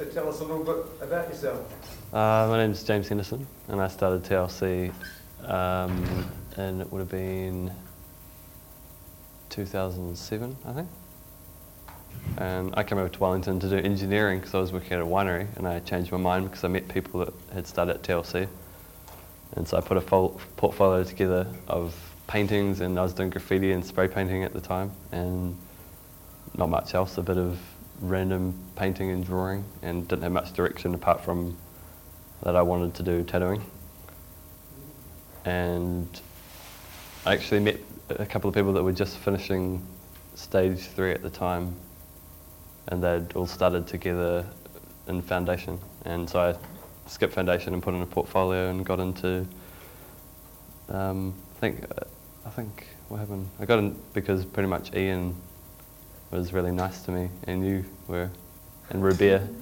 So tell us a little bit about yourself. Uh, my is James Henderson, and I started TLC, um, and it would have been 2007, I think. And I came over to Wellington to do engineering because I was working at a winery, and I changed my mind because I met people that had started at TLC. And so I put a fol- portfolio together of paintings, and I was doing graffiti and spray painting at the time, and not much else, a bit of random painting and drawing, and didn't have much direction apart from that I wanted to do tattooing. And I actually met a couple of people that were just finishing stage three at the time, and they'd all started together in foundation. And so I skipped foundation and put in a portfolio and got into. Um, I think I think what happened. I got in because pretty much Ian was really nice to me, and you were, and Rubia.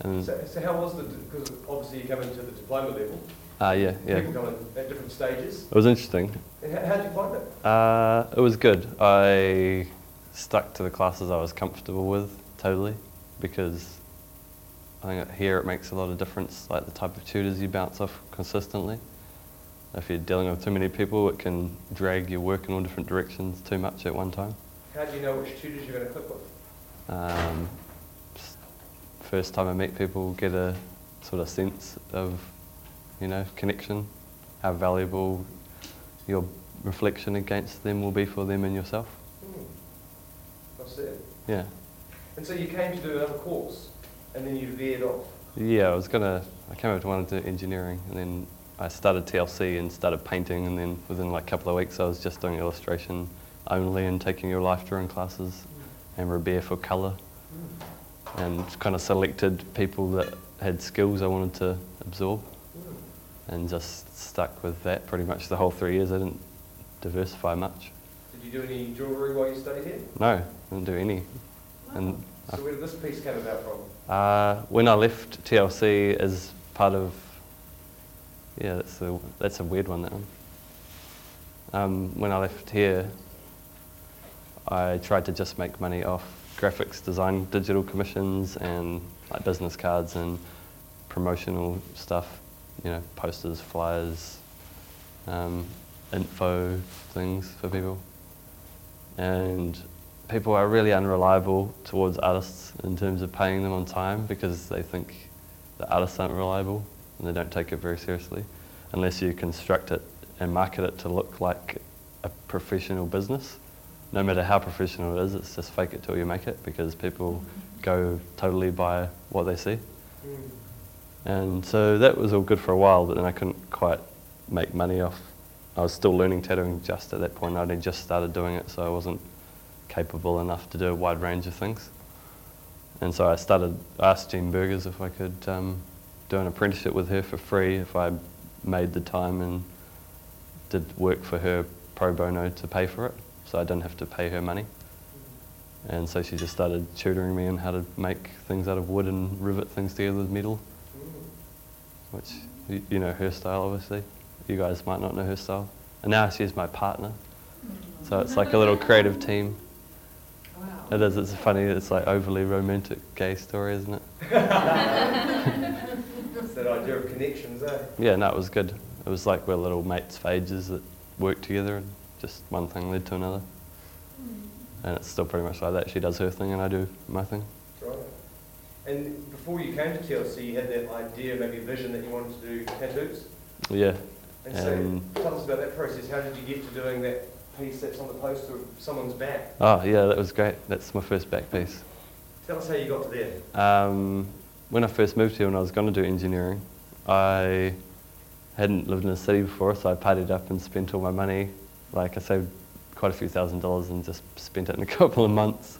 And So, so how was the, because obviously you come into the diploma level, ah yeah yeah. people come in at different stages. It was interesting. And how, how did you find it? Uh, it was good. I stuck to the classes I was comfortable with totally because I think here it makes a lot of difference, like the type of tutors you bounce off consistently. If you're dealing with too many people, it can drag your work in all different directions too much at one time. How do you know which tutors you're going to click with? Um, first time I meet people, get a sort of sense of, you know, connection, how valuable your reflection against them will be for them and yourself. I see it. Yeah. And so you came to do another course, and then you veered off. Yeah, I was gonna. I came over to want to do engineering, and then I started TLC and started painting, and then within like a couple of weeks, I was just doing illustration only and taking your life drawing classes and Rabia for colour, and kind of selected people that had skills I wanted to absorb, and just stuck with that pretty much the whole three years. I didn't diversify much. Did you do any jewellery while you studied here? No, I didn't do any. And So where did this piece come about from? Uh, when I left TLC as part of, yeah, that's a, that's a weird one, that one. Um, when I left here, I tried to just make money off graphics design, digital commissions, and like business cards and promotional stuff, you know, posters, flyers, um, info things for people. And people are really unreliable towards artists in terms of paying them on time because they think the artists aren't reliable and they don't take it very seriously unless you construct it and market it to look like a professional business. No matter how professional it is, it's just fake it till you make it because people go totally by what they see. And so that was all good for a while, but then I couldn't quite make money off. I was still learning tattooing just at that point. I'd only just started doing it, so I wasn't capable enough to do a wide range of things. And so I started, asked Jean Burgers if I could um, do an apprenticeship with her for free if I made the time and did work for her pro bono to pay for it, so I didn't have to pay her money. And so she just started tutoring me on how to make things out of wood and rivet things together with metal, which y- you know her style, obviously. You guys might not know her style. And now she's my partner, so it's like a little creative team. Wow. It is. It's funny. It's like overly romantic gay story, isn't it? It's that idea of connections, eh? Yeah. No, it was good. It was like we're little mates for ages that work together, and just one thing led to another. And it's still pretty much like that. She does her thing, and I do my thing. Right. And before you came to TLC, you had that idea, maybe vision that you wanted to do tattoos. Yeah. And so Um, tell us about that process. How did you get to doing that piece that's on the poster of someone's back? Oh, yeah. That was great. That's my first back piece. Tell us how you got to there. Um, when I first moved here, when I was going to do engineering, I hadn't lived in a city before, so I partied up and spent all my money. Like I saved quite a few thousand dollars and just spent it in a couple of months,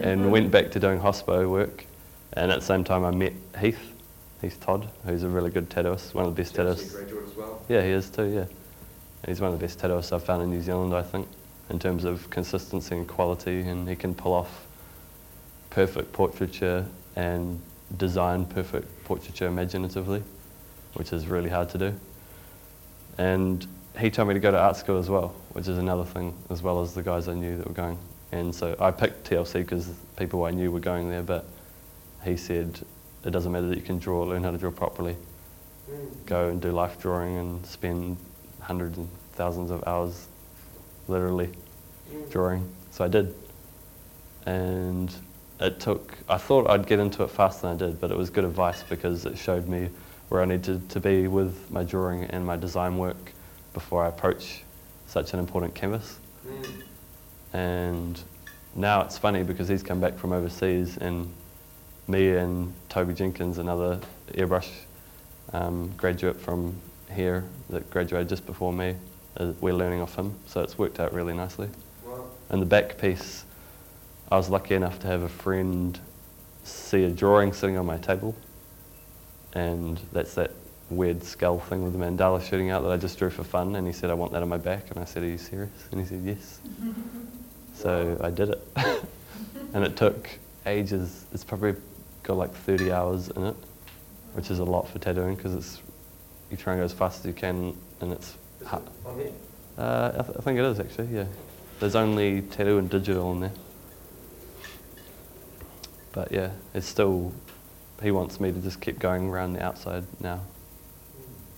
and went back to doing hospo work. And at the same time, I met Heath, Heath Todd, who's a really good tattooist, one of the best tattooists. graduate as well. Yeah, he is too, yeah. He's one of the best tattooists I've found in New Zealand, I think, in terms of consistency and quality, and he can pull off perfect portraiture and design perfect portraiture imaginatively, which is really hard to do. And he told me to go to art school as well, which is another thing, as well as the guys I knew that were going. And so I picked TLC because people I knew were going there, but he said it doesn't matter that you can draw, learn how to draw properly. Mm. Go and do life drawing and spend hundreds and thousands of hours literally Mm. drawing. So I did. And it took, I thought I'd get into it faster than I did, but it was good advice because it showed me where I needed to be with my drawing and my design work before I approach such an important canvas. Mm. And now it's funny because he's come back from overseas and me and Toby Jenkins, another airbrush um, graduate from here that graduated just before me, uh, we're learning off him. So it's worked out really nicely. Wow. And the back piece, I was lucky enough to have a friend see a drawing sitting on my table. And that's that weird skull thing with the mandala shooting out that I just drew for fun. And he said, I want that on my back. And I said, Are you serious? And he said, Yes. so I did it. and it took ages. It's probably got like 30 hours in it, which is a lot for tattooing because it's you try and go as fast as you can and it's Is Ha- it on here? uh, I, th- I think it is actually, yeah. There's only tattoo and digital in there. But yeah, it's still, he wants me to just keep going around the outside now.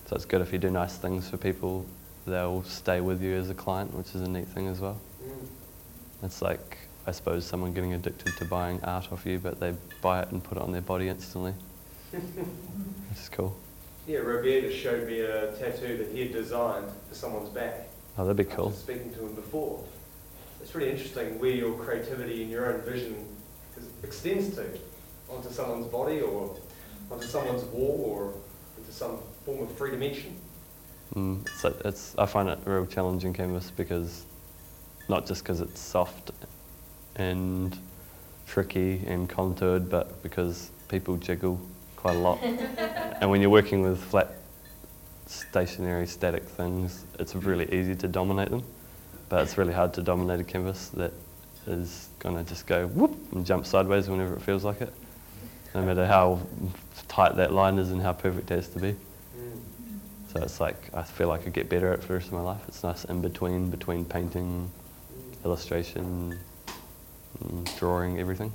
So it's good if you do nice things for people, they'll stay with you as a client, which is a neat thing as well. Mm. It's like, I suppose, someone getting addicted to buying art off you, but they buy it and put it on their body instantly. Which is cool. Yeah, Roberta showed me a tattoo that he had designed for someone's back. Oh, that'd be I cool. was speaking to him before. It's really interesting where your creativity and your own vision extends to, onto someone's body or onto someone's wall or into some form of three dimension. Mm, so it's, I find it a real challenging canvas because, not just because it's soft and tricky and contoured, but because people jiggle quite a lot. and when you're working with flat, stationary, static things, it's really easy to dominate them. But it's really hard to dominate a canvas that is going to just go whoop and jump sideways whenever it feels like it, no matter how tight that line is and how perfect it has to be. So it's like I feel like I get better at it for the rest of my life. It's nice in between, between painting, illustration, drawing, everything.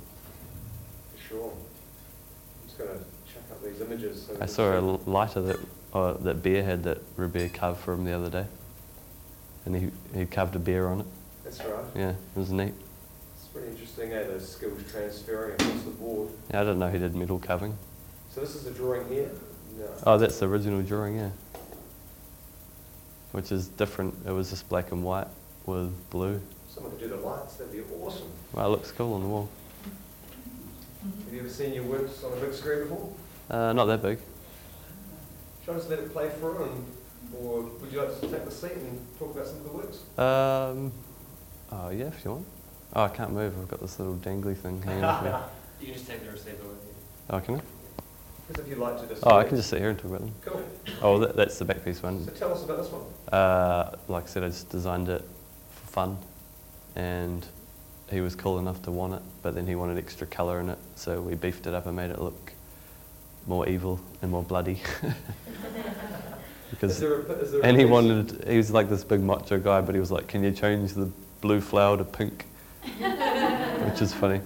For sure. I'm just going to check out these images. so I saw a lighter that uh, that bear had that Rubert carved for him the other day, and he he carved a bear on it. That's right. Yeah, it was neat. It's pretty interesting, eh, those skills transferring across the board. Yeah, I didn't know he did metal carving. So this is a drawing here? No. Oh, that's the original drawing, yeah. Which is different. It was just black and white with blue. Someone could do the lights, that'd be awesome. Well, it looks cool on the wall. Have you ever seen your works on a big screen before? Uh, not that big. Should I just let it play through and, or would you like to take the seat and talk about some of the works? Um, oh yeah, if you want. Oh, I can't move. I've got this little dangly thing hanging off me. You can just take the receiver with you. Oh, can I? Because if you'd like to just. Oh, I can just sit here and talk about them. Cool. Oh, that, that's the back piece one. So tell us about this one. Uh, like I said, I just designed it for fun, and he was cool enough to want it, but then he wanted extra colour in it, so we beefed it up and made it look more evil and more bloody. Is because there a, is there a and he piece- wanted, he was like this big macho guy, but he was like, "Can you change the blue flower to pink?" Which is funny.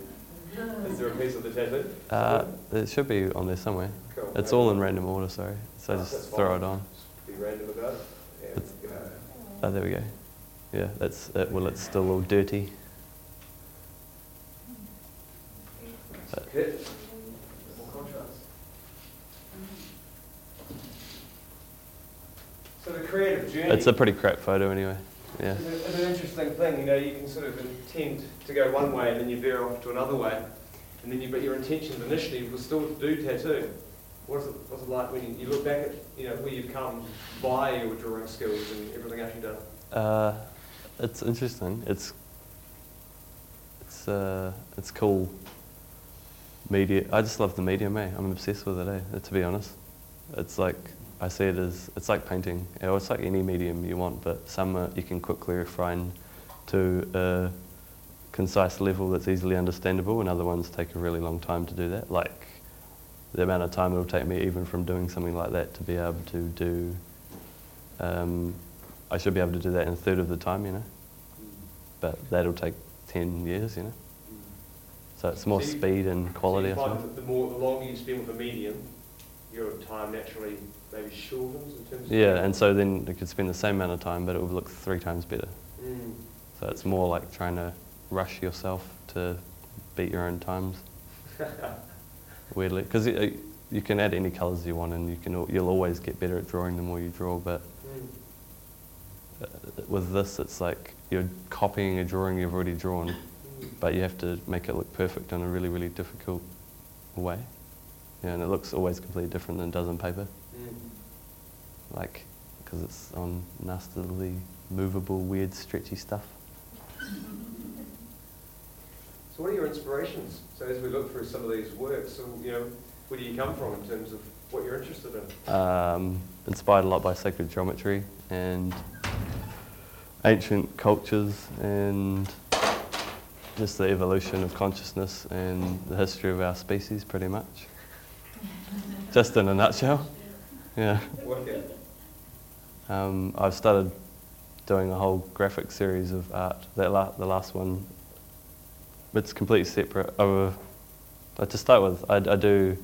A piece of the tattoo? Uh, it should be on there somewhere. Cool. It's all in random order, sorry. So Oh, just throw fine. it on. Be random about it. Yeah, It's- you know. Oh, there we go. Yeah, that's it. Well, it's still all dirty. So the creative journey. It's a pretty crap photo anyway. Yeah. It's, it's an interesting thing, you know, you can sort of intend to go one way and then you veer off to another way. And then you, but your intentions initially was still to do tattoo. What is it, what's it like when you, you look back at, you know, where you've come by your drawing skills and everything else you've done? Uh, it's interesting. It's it's uh, it's cool. Media. I just love the medium. Eh? I'm obsessed with it. Eh? To be honest, it's like I see it as it's like painting. It's like any medium you want, but some uh, you can quickly refine to a concise level that's easily understandable, and other ones take a really long time to do that. Like the amount of time it'll take me, even from doing something like that, to be able to do. Um, I should be able to do that in a third of the time, you know. But that'll take ten years, you know. So it's more So you- speed and quality. So I you the more, the longer you spend with a medium, your time naturally maybe shortens in terms of. Yeah, and so then you could spend the same amount of time, but it would look three times better. Mm. So it's more like trying to rush yourself to beat your own times. Weirdly, because you can add any colours you want, and you can you'll always get better at drawing the more you draw. But Mm. with this, it's like you're copying a drawing you've already drawn, Mm. but you have to make it look perfect in a really, really difficult way. Yeah, and it looks always completely different than it does on paper. Mm. like because it's on nastily movable, weird, stretchy stuff. So what are your inspirations? So as we look through some of these works, so, you know, where do you come from in terms of what you're interested in? Um, inspired a lot by sacred geometry and ancient cultures and just the evolution of consciousness and the history of our species, pretty much. just in a nutshell. Yeah. Work out. Um, I've started doing a whole graphic series of art. That la- the last one, it's completely separate. Uh, uh, to start with, I, I do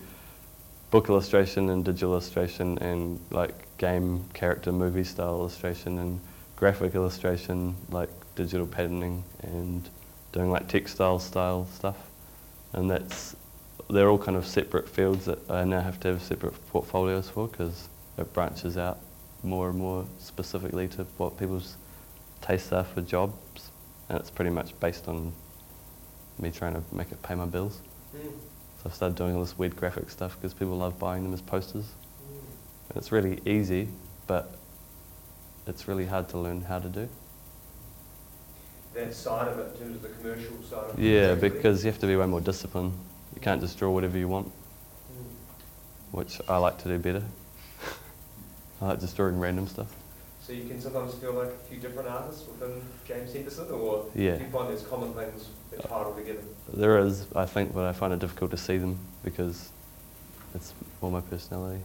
book illustration and digital illustration and like game character movie style illustration and graphic illustration like digital patterning and doing like textile style stuff. And that's they're all kind of separate fields that I now have to have separate portfolios for because it branches out more and more specifically to what people's tastes are for jobs, and it's pretty much based on me trying to make it pay my bills. Mm. So I've started doing all this weird graphic stuff because people love buying them as posters, Mm. and it's really easy, but it's really hard to learn how to do. That side of it, in terms of the commercial side of it. Yeah, because you have to be way more disciplined. You can't just draw whatever you want, Mm. which I like to do better. I like just drawing random stuff. So you can sometimes feel like a few different artists within James Henderson, or Yeah. do you find there's common things that tie it all together? There is, I think, but I find it difficult to see them because it's more my personality.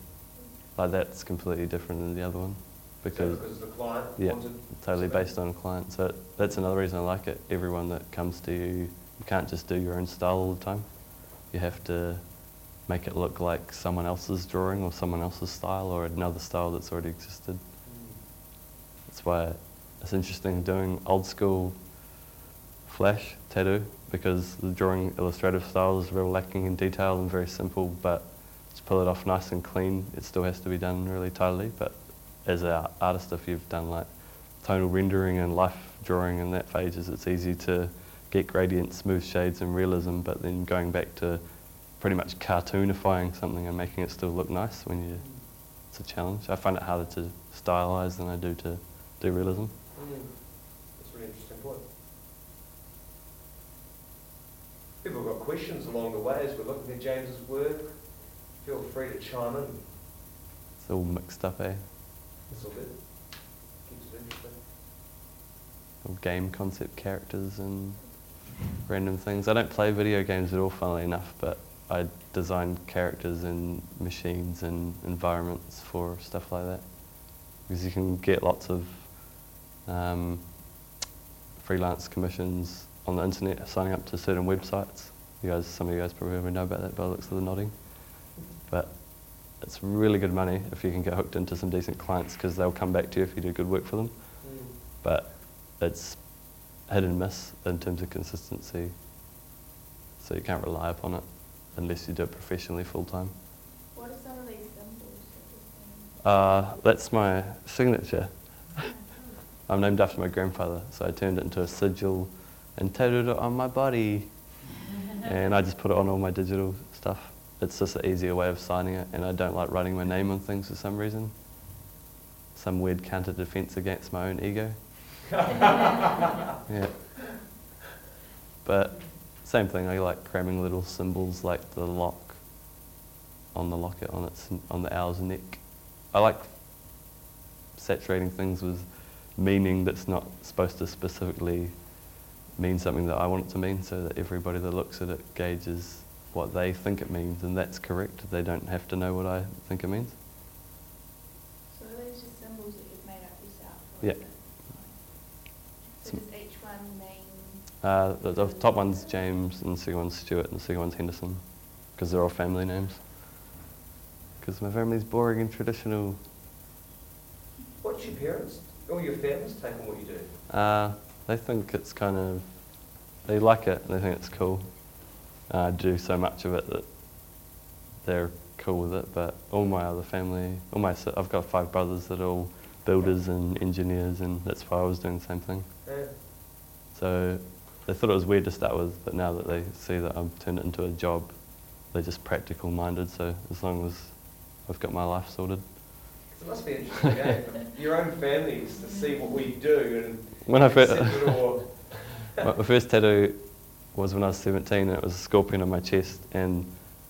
Like that's completely different than the other one Is that because because the client Yeah. wanted totally something? based on a client. So that's another reason I like it. Everyone that comes to you, you can't just do your own style all the time. You have to make it look like someone else's drawing or someone else's style or another style that's already existed. Why it's interesting doing old school flash tattoo because the drawing illustrative style is real lacking in detail and very simple, but to pull it off nice and clean, it still has to be done really tidily. But as an artist, if you've done like tonal rendering and life drawing in that phases, it's easy to get gradients, smooth shades and realism, but then going back to pretty much cartoonifying something and making it still look nice when you it's a challenge. I find it harder to stylize than I do to do realism. Mm. That's a really interesting point. People have got questions along the way as we're looking at James's work. Feel free to chime in. It's all mixed up, eh? It's all good. Keeps it interesting. All game concept characters and random things. I don't play video games at all, funnily enough, but I design characters and machines and environments for stuff like that. Because you can get lots of um, freelance commissions on the internet, signing up to certain websites. You guys, some of you guys probably already know about that by the looks of the nodding. But it's really good money if you can get hooked into some decent clients because they'll come back to you if you do good work for them. Mm. But it's hit and miss in terms of consistency. So you can't rely upon it unless you do it professionally full time. What are some of these symbols Uh, that's my signature. I'm named after my grandfather, so I turned it into a sigil and tattooed it on my body. and I just put it on all my digital stuff. It's just an easier way of signing it, and I don't like writing my name on things for some reason. Some weird counter defense against my own ego. yeah. But same thing, I like cramming little symbols like the lock on the locket on its on the owl's neck. I like saturating things with meaning that's not supposed to specifically mean something that I want it to mean so that everybody that looks at it gauges what they think it means and that's correct. They don't have to know what I think it means. So those are these just symbols that you've made up yourself? Yeah. So does each one mean Uh, the, the top one's James, and the second one's Stuart, and the second one's Henderson, because they're all family names. Because my family's boring and traditional. What's your parents, or your family's take on what you do? Uh, they think it's kind of, they like it, and they think it's cool. Uh, I do so much of it that they're cool with it, but all my other family, all my, I've got five brothers that are all builders and engineers, and that's why I was doing the same thing. Yeah. So they thought it was weird to start with, but now that they see that I've turned it into a job, they're just practical minded. So as long as I've got my life sorted. It must be interesting, eh? for Your own families to see what we do and When I first, accept it or my, my first tattoo was when I was 17, and it was a scorpion on my chest, and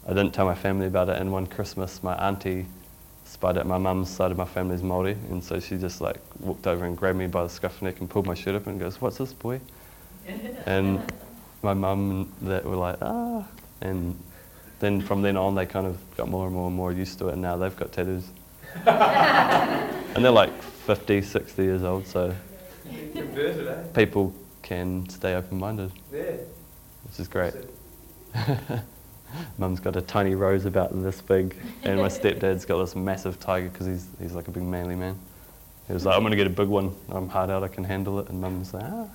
I didn't tell my family about it. And one Christmas, my auntie spied at my mum's side of my family's Māori, and so she just like walked over and grabbed me by the scruff of the neck and pulled my shirt up and goes, "What's this, boy?" And my mum and that were like, "Ah," and then from then on, they kind of got more and more and more used to it, and now they've got tattoos. and they're like 50, 60 years old, so converted, eh? people can stay open-minded, Yeah. which is great. Mum's got a tiny rose about this big, and my stepdad's got this massive tiger because he's, he's like a big manly man. He was like, I'm going to get a big one. I'm hard out, I can handle it. And Mum's like, ah.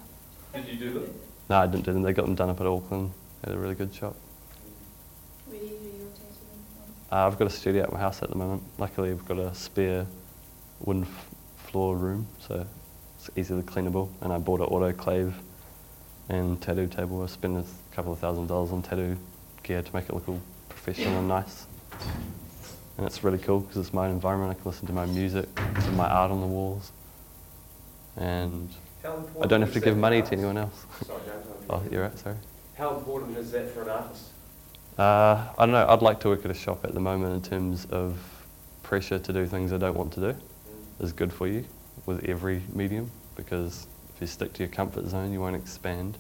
Did you do them? No, I didn't do them. They got them done up at Auckland at a really good shop. Where do you do your tattooing Uh, I've got a studio at my house at the moment. Luckily, I've got a spare wooden f- floor room, so it's easily cleanable. And I bought an autoclave and tattoo table. I spent a couple of thousand dollars on tattoo gear to make it look all professional and nice. And it's really cool because it's my environment. I can listen to my music, to my art on the walls, and I don't have to give money to anyone else. Sorry. Oh, you're right. Sorry. How important is that for an artist? Uh, I don't know. I'd like to work at a shop at the moment in terms of pressure to do things I don't want to do is good for you with every medium because if you stick to your comfort zone, you won't expand.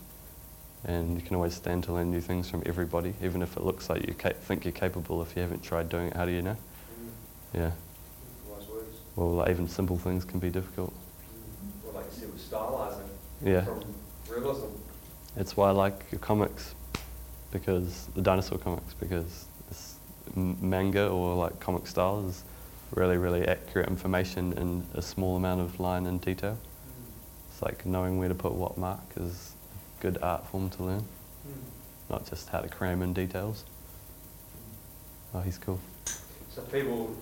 And you can always stand to learn new things from everybody, even if it looks like you ca- think you're capable. If you haven't tried doing it, how do you know? Mm. Yeah. Wise words. Well, like even simple things can be difficult. Mm. Well, like you said, with stylising Yeah. from realism. It's why I like your comics, because the dinosaur comics, because this m- manga or like comic style is really, really accurate information in a small amount of line and detail. It's like knowing where to put what mark is a good art form to learn, Mm. not just how to cram in details. Oh, he's cool. So people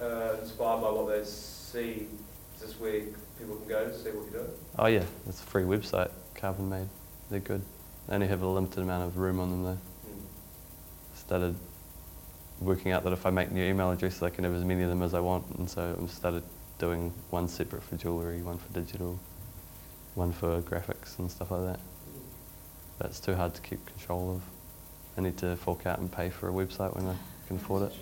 uh, inspired by what they see, is this where people can go to see what you're doing? Oh yeah, it's a free website, Carbonmade. They're good. They only have a limited amount of room on them though. Started working out that if I make new email addresses, I can have as many of them as I want, and so I started doing one separate for jewellery, one for digital, one for graphics and stuff like that. But it's too hard to keep control of. I need to fork out and pay for a website when I can afford it.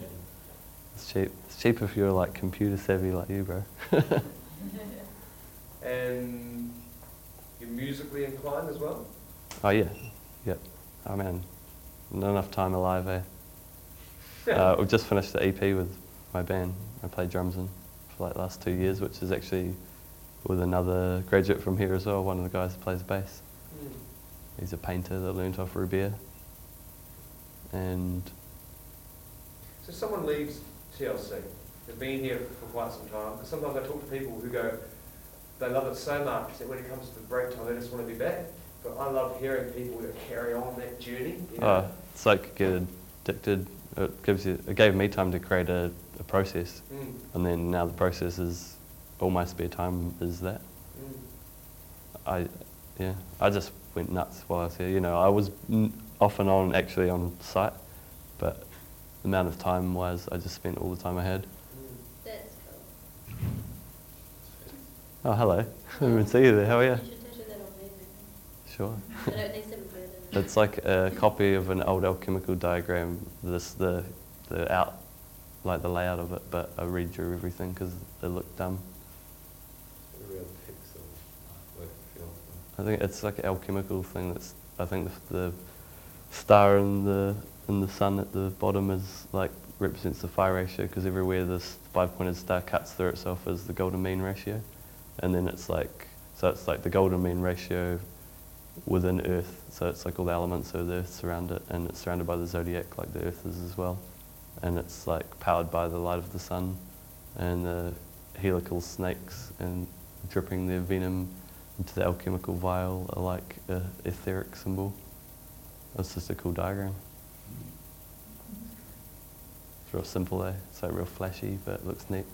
It's cheap. It's cheap if you're like computer savvy like you, bro. And you're musically inclined as well? Oh yeah, yep. Oh man, not enough time alive, eh? Uh, we've just finished the EP with my band. I played drums in for like the last two years, which is actually with another graduate from here as well. One of the guys that plays bass. Mm. He's a painter that learned off Rubia. And So someone leaves TLC, they've been here for quite some time, sometimes I talk to people who go, they love it so much that when it comes to the break time, they just want to be back. But I love hearing people that carry on that journey. You know? uh, it's like get addicted. It gives you. It gave me time to create a, a process, Mm, and then now the process is all my spare time is that. mm. I, yeah, I just went nuts while I was here. You know, I was n- off and on actually on site, but the amount of time was I just spent all the time I had. Mm. That's cool. Oh, hello. I didn't even see you there. How are you? You should tattoo that on me. Sure. I don't think so, but It's like a copy of an old alchemical diagram. This the the out like the layout of it, but I redrew everything because it looked dumb. A real pixel artwork. I think it's like an alchemical thing. That's I think the, the star in the in the sun at the bottom is like represents the phi ratio because everywhere this five-pointed star cuts through itself is the golden mean ratio, and then it's like so it's like the golden mean ratio within Earth. So it's like all the elements of the Earth surround it, and it's surrounded by the zodiac, like the Earth is as well. And it's like powered by the light of the sun, and the helical snakes and dripping their venom into the alchemical vial are like a etheric symbol. It's just a cool diagram. It's real simple, eh? It's like real flashy, but it looks neat.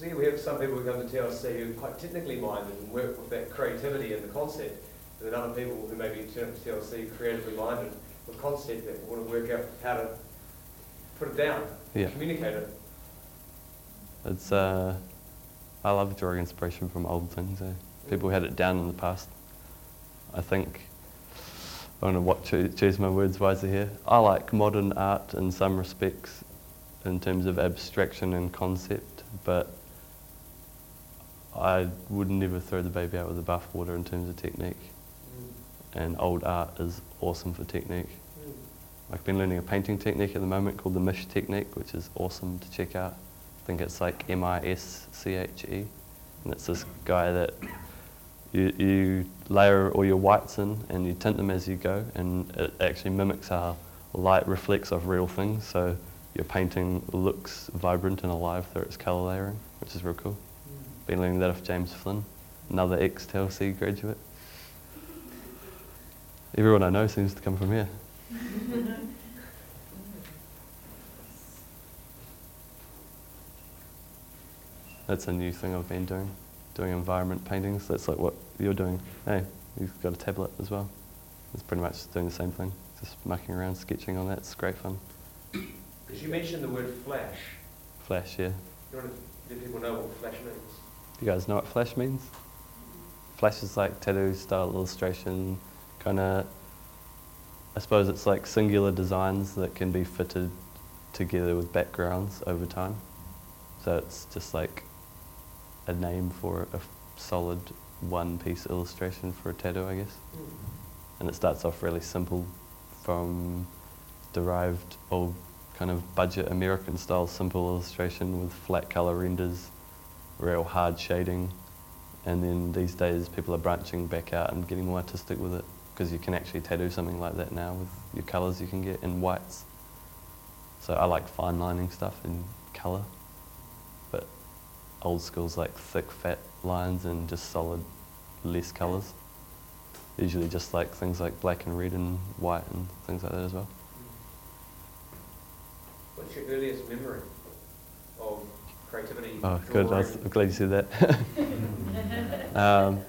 Because here we have some people who come to TLC who are quite technically minded and work with that creativity and the concept, and then other people who maybe turn up to TLC creatively minded with concept that want to work out how to put it down, Yeah. communicate it. It's uh, I love drawing inspiration from old things. Eh? People had it down in the past. I think I don't know what to choose my words wisely here. I like modern art in some respects, in terms of abstraction and concept, but I would never throw the baby out with the bathwater in terms of technique. And old art is awesome for technique. I've been learning a painting technique at the moment called the Mish technique, which is awesome to check out. I think it's like M I S C H E. And it's this guy that you, you layer all your whites in and you tint them as you go, and it actually mimics how light reflects off real things. So your painting looks vibrant and alive through its colour layering, which is real cool. Been learning that off James Flynn, another ex TLC graduate. Everyone I know seems to come from here. That's a new thing I've been doing, doing environment paintings. That's like what you're doing. Hey, you've got a tablet as well. It's pretty much doing the same thing, just mucking around, sketching on that. It's great fun. Because you mentioned the word flash. Flash, yeah. You want to let people know what flash means? You guys know what flash means? Flash is like tattoo style illustration, kind of. I suppose it's like singular designs that can be fitted together with backgrounds over time. So it's just like a name for a solid one piece illustration for a tattoo, I guess. And it starts off really simple from derived old kind of budget American style simple illustration with flat color renders, real hard shading. And then these days people are branching back out and getting more artistic with it because you can actually tattoo something like that now with your colors you can get in whites. So I like fine lining stuff in color, but old school's like thick fat lines and just solid less colors. Usually just like things like black and red and white and things like that as well. What's your earliest memory creativity? Oh, good. I was drawing? I'm glad you said that. um,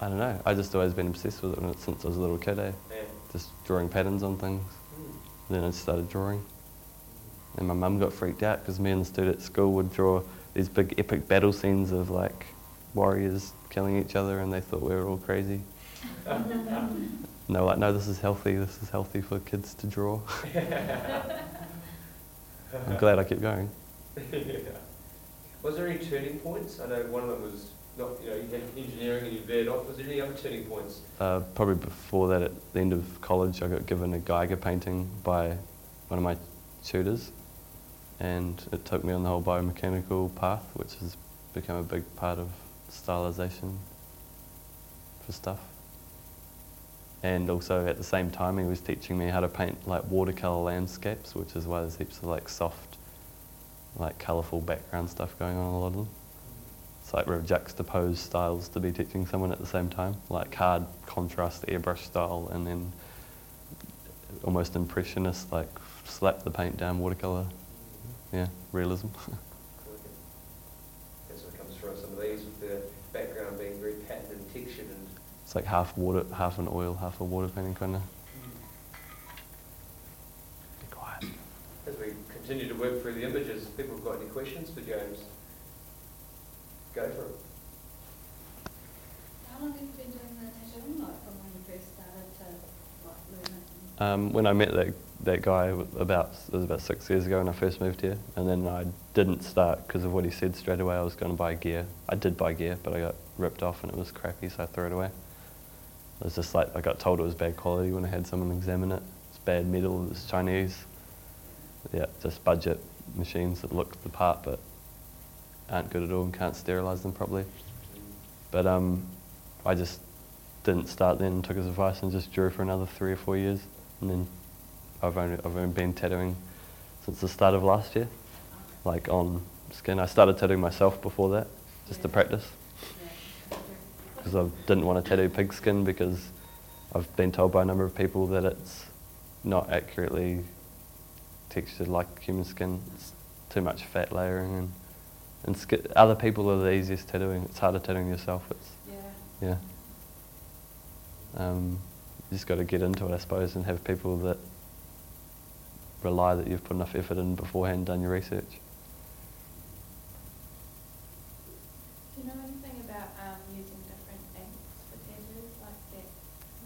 I don't know. I just always been obsessed with it since I was a little kid. Eh? Yeah. Just drawing patterns on things. Then I started drawing. And my mum got freaked out because me and the student at school would draw these big epic battle scenes of like warriors killing each other, and they thought we were all crazy. Were like, no, this is healthy. This is healthy for kids to draw. I'm glad I kept going. yeah. Was there any turning points? I know one of them was not, you know, you had engineering and you veered off. Was there any other turning points? Uh, probably before that, at the end of college, I got given a Giger painting by one of my tutors, and it took me on the whole biomechanical path, which has become a big part of stylization for stuff. And also at the same time, he was teaching me how to paint like watercolor landscapes, which is why there's heaps of like soft, like colourful background stuff going on a lot of them. It's like real juxtaposed styles to be teaching someone at the same time, like hard contrast airbrush style, and then almost impressionist, like slap the paint down watercolor. Mm-hmm. Yeah, realism. That's what comes through on some of these with the background being very patterned and textured and It's like half water, half an oil, half a water painting kind of. Be quiet. as we continue to work through the images, if people have got any questions for James, go for it. How long have you been doing the tattooing, like from when you first started to like learn it? Um, when I met that that guy about it was about six years ago when I first moved here, and then I didn't start because of what he said straight away. I was going to buy gear. I did buy gear, but I got ripped off and it was crappy, so I threw it away. It was just like I got told it was bad quality when I had someone examine it. It's bad metal. It was Chinese. Yeah, just budget machines that look the part but aren't good at all and can't sterilise them properly. But um, I just didn't start then, took his advice and just drew for another three or four years. And then I've only, I've only been tattooing since the start of last year, like on skin. I started tattooing myself before that, just to practice, Yeah. Because I didn't want to tattoo pigskin because I've been told by a number of people that it's not accurately textured like human skin. It's too much fat layering and, and sk- other people are the easiest tattooing. It's harder tattooing yourself. It's Yeah. yeah. Um, you just got to get into it, I suppose, and have people that rely that you've put enough effort in beforehand, done your research. Do you know anything about um, using different inks for tattoos, like that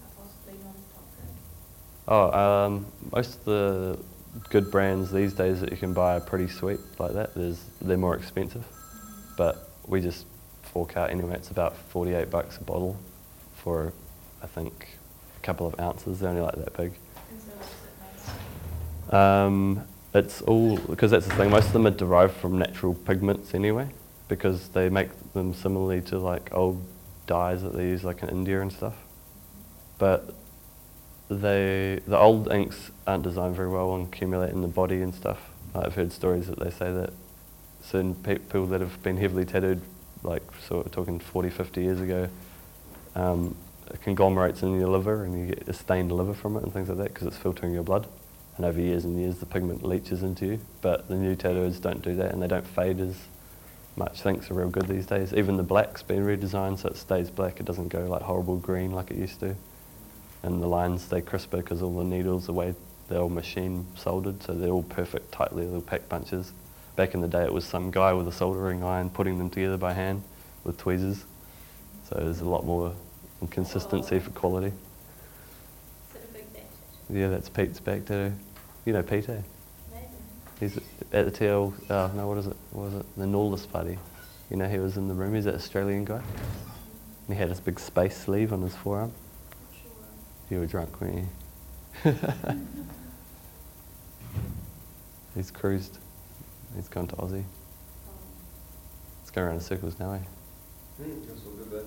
are possibly non-toxic? Oh, um, most of the good brands these days that you can buy are pretty sweet like that. There's, they're more expensive, but we just fork out anyway. It's about 48 bucks a bottle for, I think, a couple of ounces. They're only like that big. Um, it's all because that's the thing. Most of them are derived from natural pigments anyway, because they make them similarly to like old dyes that they use like in India and stuff. But they the old inks aren't designed very well and accumulate in the body and stuff. I've heard stories that they say that certain pe- people that have been heavily tattooed, like sort of talking 40, 50 years ago, um, conglomerates in your liver and you get a stained liver from it and things like that because it's filtering your blood. And over years and years, the pigment leaches into you. But the new tattooers don't do that and they don't fade as much. Inks are real good these days. Even the black's been redesigned so it stays black. It doesn't go like horrible green like it used to. And the lines stay crisper because all the needles, the way they're all machine soldered, so they're all perfect, tightly little pack bunches. Back in the day, it was some guy with a soldering iron putting them together by hand with tweezers. So there's a lot more consistency for quality. Is it big? Yeah, that's Pete's back tattoo. You know Pete, eh? He's at the TL, uh, no, what is it? What was it? The Norless party. You know, he was in the room. He's that Australian guy. And he had this big space sleeve on his forearm. Not sure. You were drunk, weren't you? He's cruised. He's gone to Aussie. It's going around in circles now, eh? Hmm, that's all good there.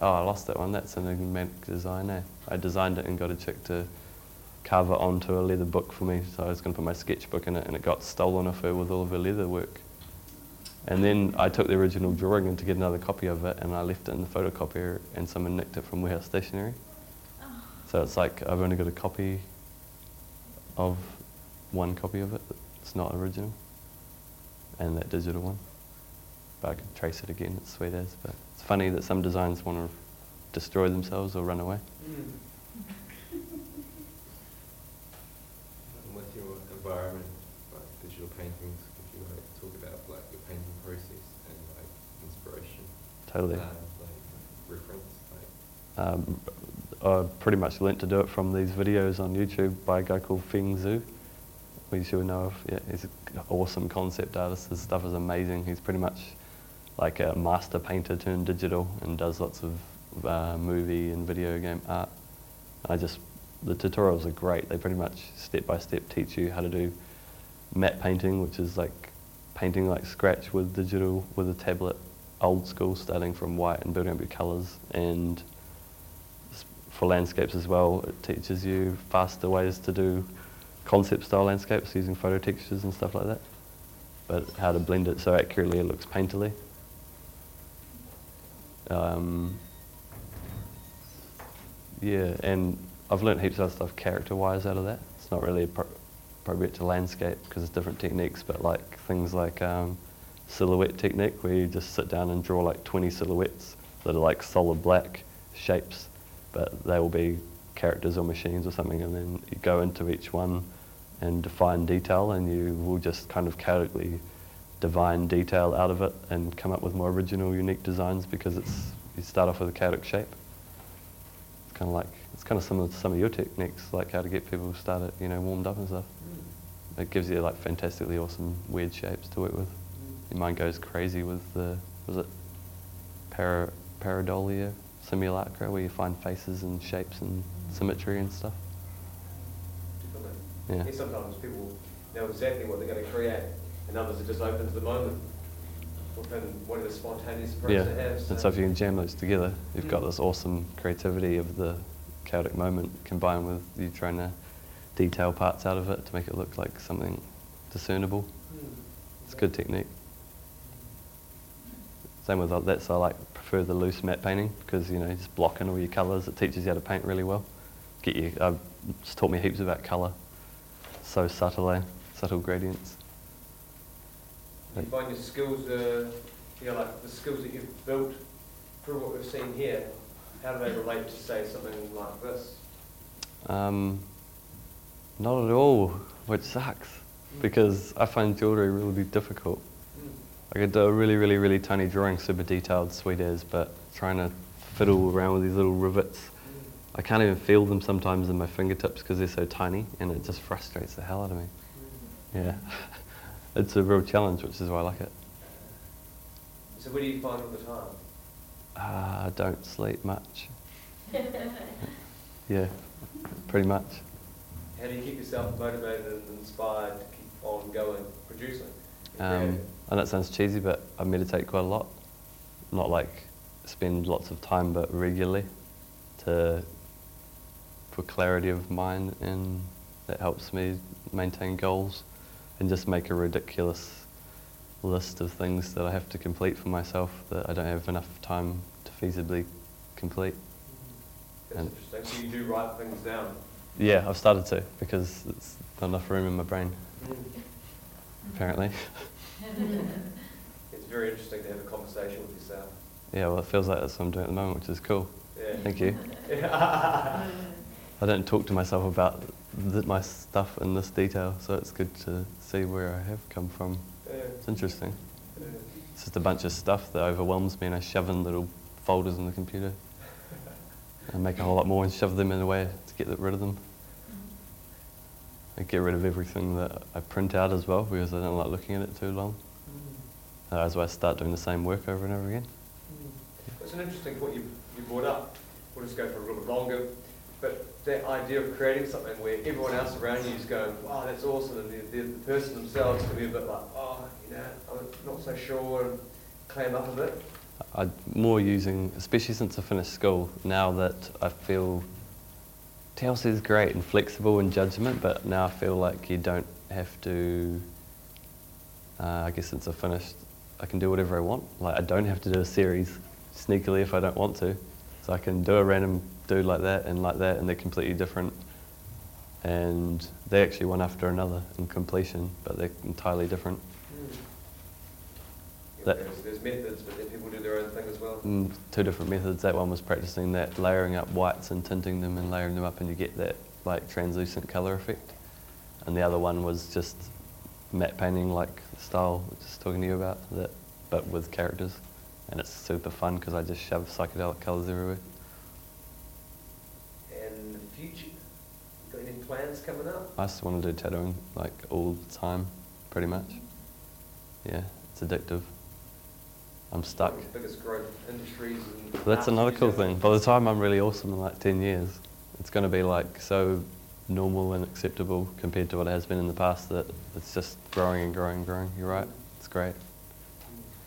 Oh, I lost that one. That's an enigmatic design, eh? I designed it and got a chick to carve it onto a leather book for me. So I was going to put my sketchbook in it, and it got stolen off her with all of her leather work. And then I took the original drawing in to get another copy of it, and I left it in the photocopier, and someone nicked it from Warehouse Stationery. So it's like I've only got a copy of one copy of it. It's not original, and that digital one. But I could trace it again. It's sweet as. But it's funny that some designs want to destroy themselves or run away. And with your environment, like digital paintings, could you like talk about like your painting process and like inspiration? Totally. Um, like reference, like Um, I pretty much learnt to do it from these videos on YouTube by a guy called Feng Zhu. We should know of. Yeah, he's an awesome concept artist. His stuff is amazing. He's pretty much like a master painter turned digital and does lots of uh, movie and video game art. I just the tutorials are great. They pretty much step by step teach you how to do matte painting, which is like painting like scratch with digital with a tablet, old school, starting from white and building up your colours and for landscapes as well, it teaches you faster ways to do concept style landscapes using photo textures and stuff like that. But how to blend it so accurately it looks painterly. Um, yeah, and I've learned heaps of other stuff character wise out of that. It's not really appro- appropriate to landscape because it's different techniques, but like things like um, silhouette technique where you just sit down and draw like 20 silhouettes that are like solid black shapes, but they will be characters or machines or something, and then you go into each one and define detail, and you will just kind of chaotically divine detail out of it and come up with more original, unique designs because it's you start off with a chaotic shape. It's kind of like it's kind of similar to some of your techniques, like how to get people started, you know, warmed up and stuff. Mm. It gives you like fantastically awesome weird shapes to work with. Mm. Your mind goes crazy with the was it para, pareidolia simulacra where you find faces and shapes and symmetry and stuff. Yeah. Yeah, sometimes people know exactly what they're going to create, and others it just opens the moment. within whatever spontaneous Yeah, approach they have. and so if you can jam those together, you've got Mm. this awesome creativity of the chaotic moment combined with you trying to detail parts out of it to make it look like something discernible. Mm. It's a good technique. Same with that, so I like the loose matte painting because you know just blocking all your colours. It teaches you how to paint really well. Get you, uh, it's taught me heaps about colour. So subtle, eh? Subtle gradients. Do you find your skills, uh, you know, like the skills that you've built through what we've seen here, how do they relate to, say, something like this? Um, not at all, which sucks because I find jewellery really difficult. I could do a really, really, really tiny drawing, super detailed, sweet as, but trying to fiddle around with these little rivets, I can't even feel them sometimes in my fingertips because they're so tiny, and it just frustrates the hell out of me. Yeah, it's a real challenge, which is why I like it. So what do you find all the time? Uh, I don't sleep much. Yeah, pretty much. How do you keep yourself motivated and inspired to keep on going, producing? Um, know it sounds cheesy, but I meditate quite a lot. Not like spend lots of time, but regularly to for clarity of mind, and that helps me maintain goals and just make a ridiculous list of things that I have to complete for myself that I don't have enough time to feasibly complete. That's and- interesting. So you do write things down? Yeah, I've started to because it's not enough room in my brain, mm. apparently. It's very interesting to have a conversation with yourself. Yeah, well, it feels like that's what I'm doing at the moment, which is cool. Yeah. Thank you. I don't talk to myself about th- my stuff in this detail, so it's good to see where I have come from. Yeah. It's interesting. Yeah. It's just a bunch of stuff that overwhelms me, and I shove in little folders in the computer. I make a whole lot more and shove them in a way to get rid of them. I get rid of everything that I print out as well because I don't like looking at it too long. Uh, That's why I start doing the same work over and over again. It's an interesting point you, you brought up. We'll just go for a little bit longer. But that idea of creating something where everyone else around you is going, wow, that's awesome, and the, the, the person themselves can be a bit like, oh, you know, I'm not so sure, and clam up a bit. I'm more using, especially since I finished school, now that I feel TLC is great and flexible in judgment, but now I feel like you don't have to, uh, I guess since I finished, I can do whatever I want. Like I don't have to do a series sneakily if I don't want to. So I can do a random dude like that and like that and they're completely different. And they actually one after another in completion, but they're entirely different. Yeah, That- there's, there's methods, but then people do their own thing as well. Mm, two different methods. That one was practicing that layering up whites and tinting them and layering them up, and you get that like translucent color effect. And the other one was just matte painting, like the style I was just talking to you about, that, but with characters. And it's super fun because I just shove psychedelic colors everywhere. And the future, got any plans coming up? I just want to do tattooing like all the time, pretty much. Yeah, it's addictive. I'm stuck. One of the Biggest growth industries. And That's another cool thing. By the time I'm really awesome in like 10 years, it's going to be like so normal and acceptable compared to what it has been in the past that it's just growing and growing and growing. You're right. It's great.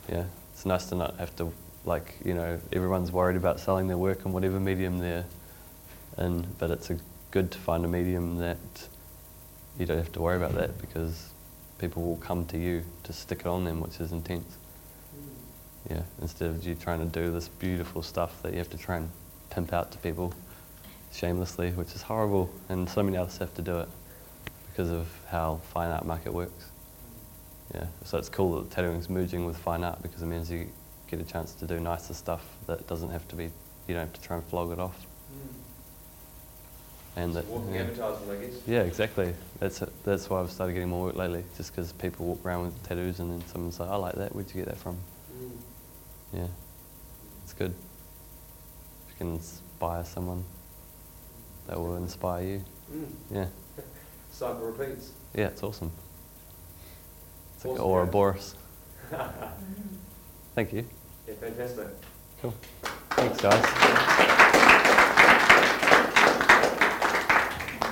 Yeah. It's nice to not have to, like, you know, everyone's worried about selling their work in whatever medium they're in, but it's a good to find a medium that you don't have to worry about that because people will come to you to stick it on them, which is intense. Yeah, instead of you trying to do this beautiful stuff that you have to try and pimp out to people shamelessly, which is horrible, and so many others have to do it because of how fine art market works. Yeah, so it's cool that tattooing's merging with fine art because it means you get a chance to do nicer stuff that doesn't have to be, you don't have to try and flog it off. Hmm. And that, Walking yeah. advertisement, I guess. Yeah, exactly. That's it. that's why I've started getting more work lately, just because people walk around with tattoos and then someone's like, I like that. Where'd you get that from? Yeah, it's good. If you can inspire someone, that will inspire you. Mm. Yeah, Cycle repeats. yeah, it's awesome. It's like Awesome, Ouroboros. yeah, Thank you. Yeah, fantastic. Cool. Thanks, guys.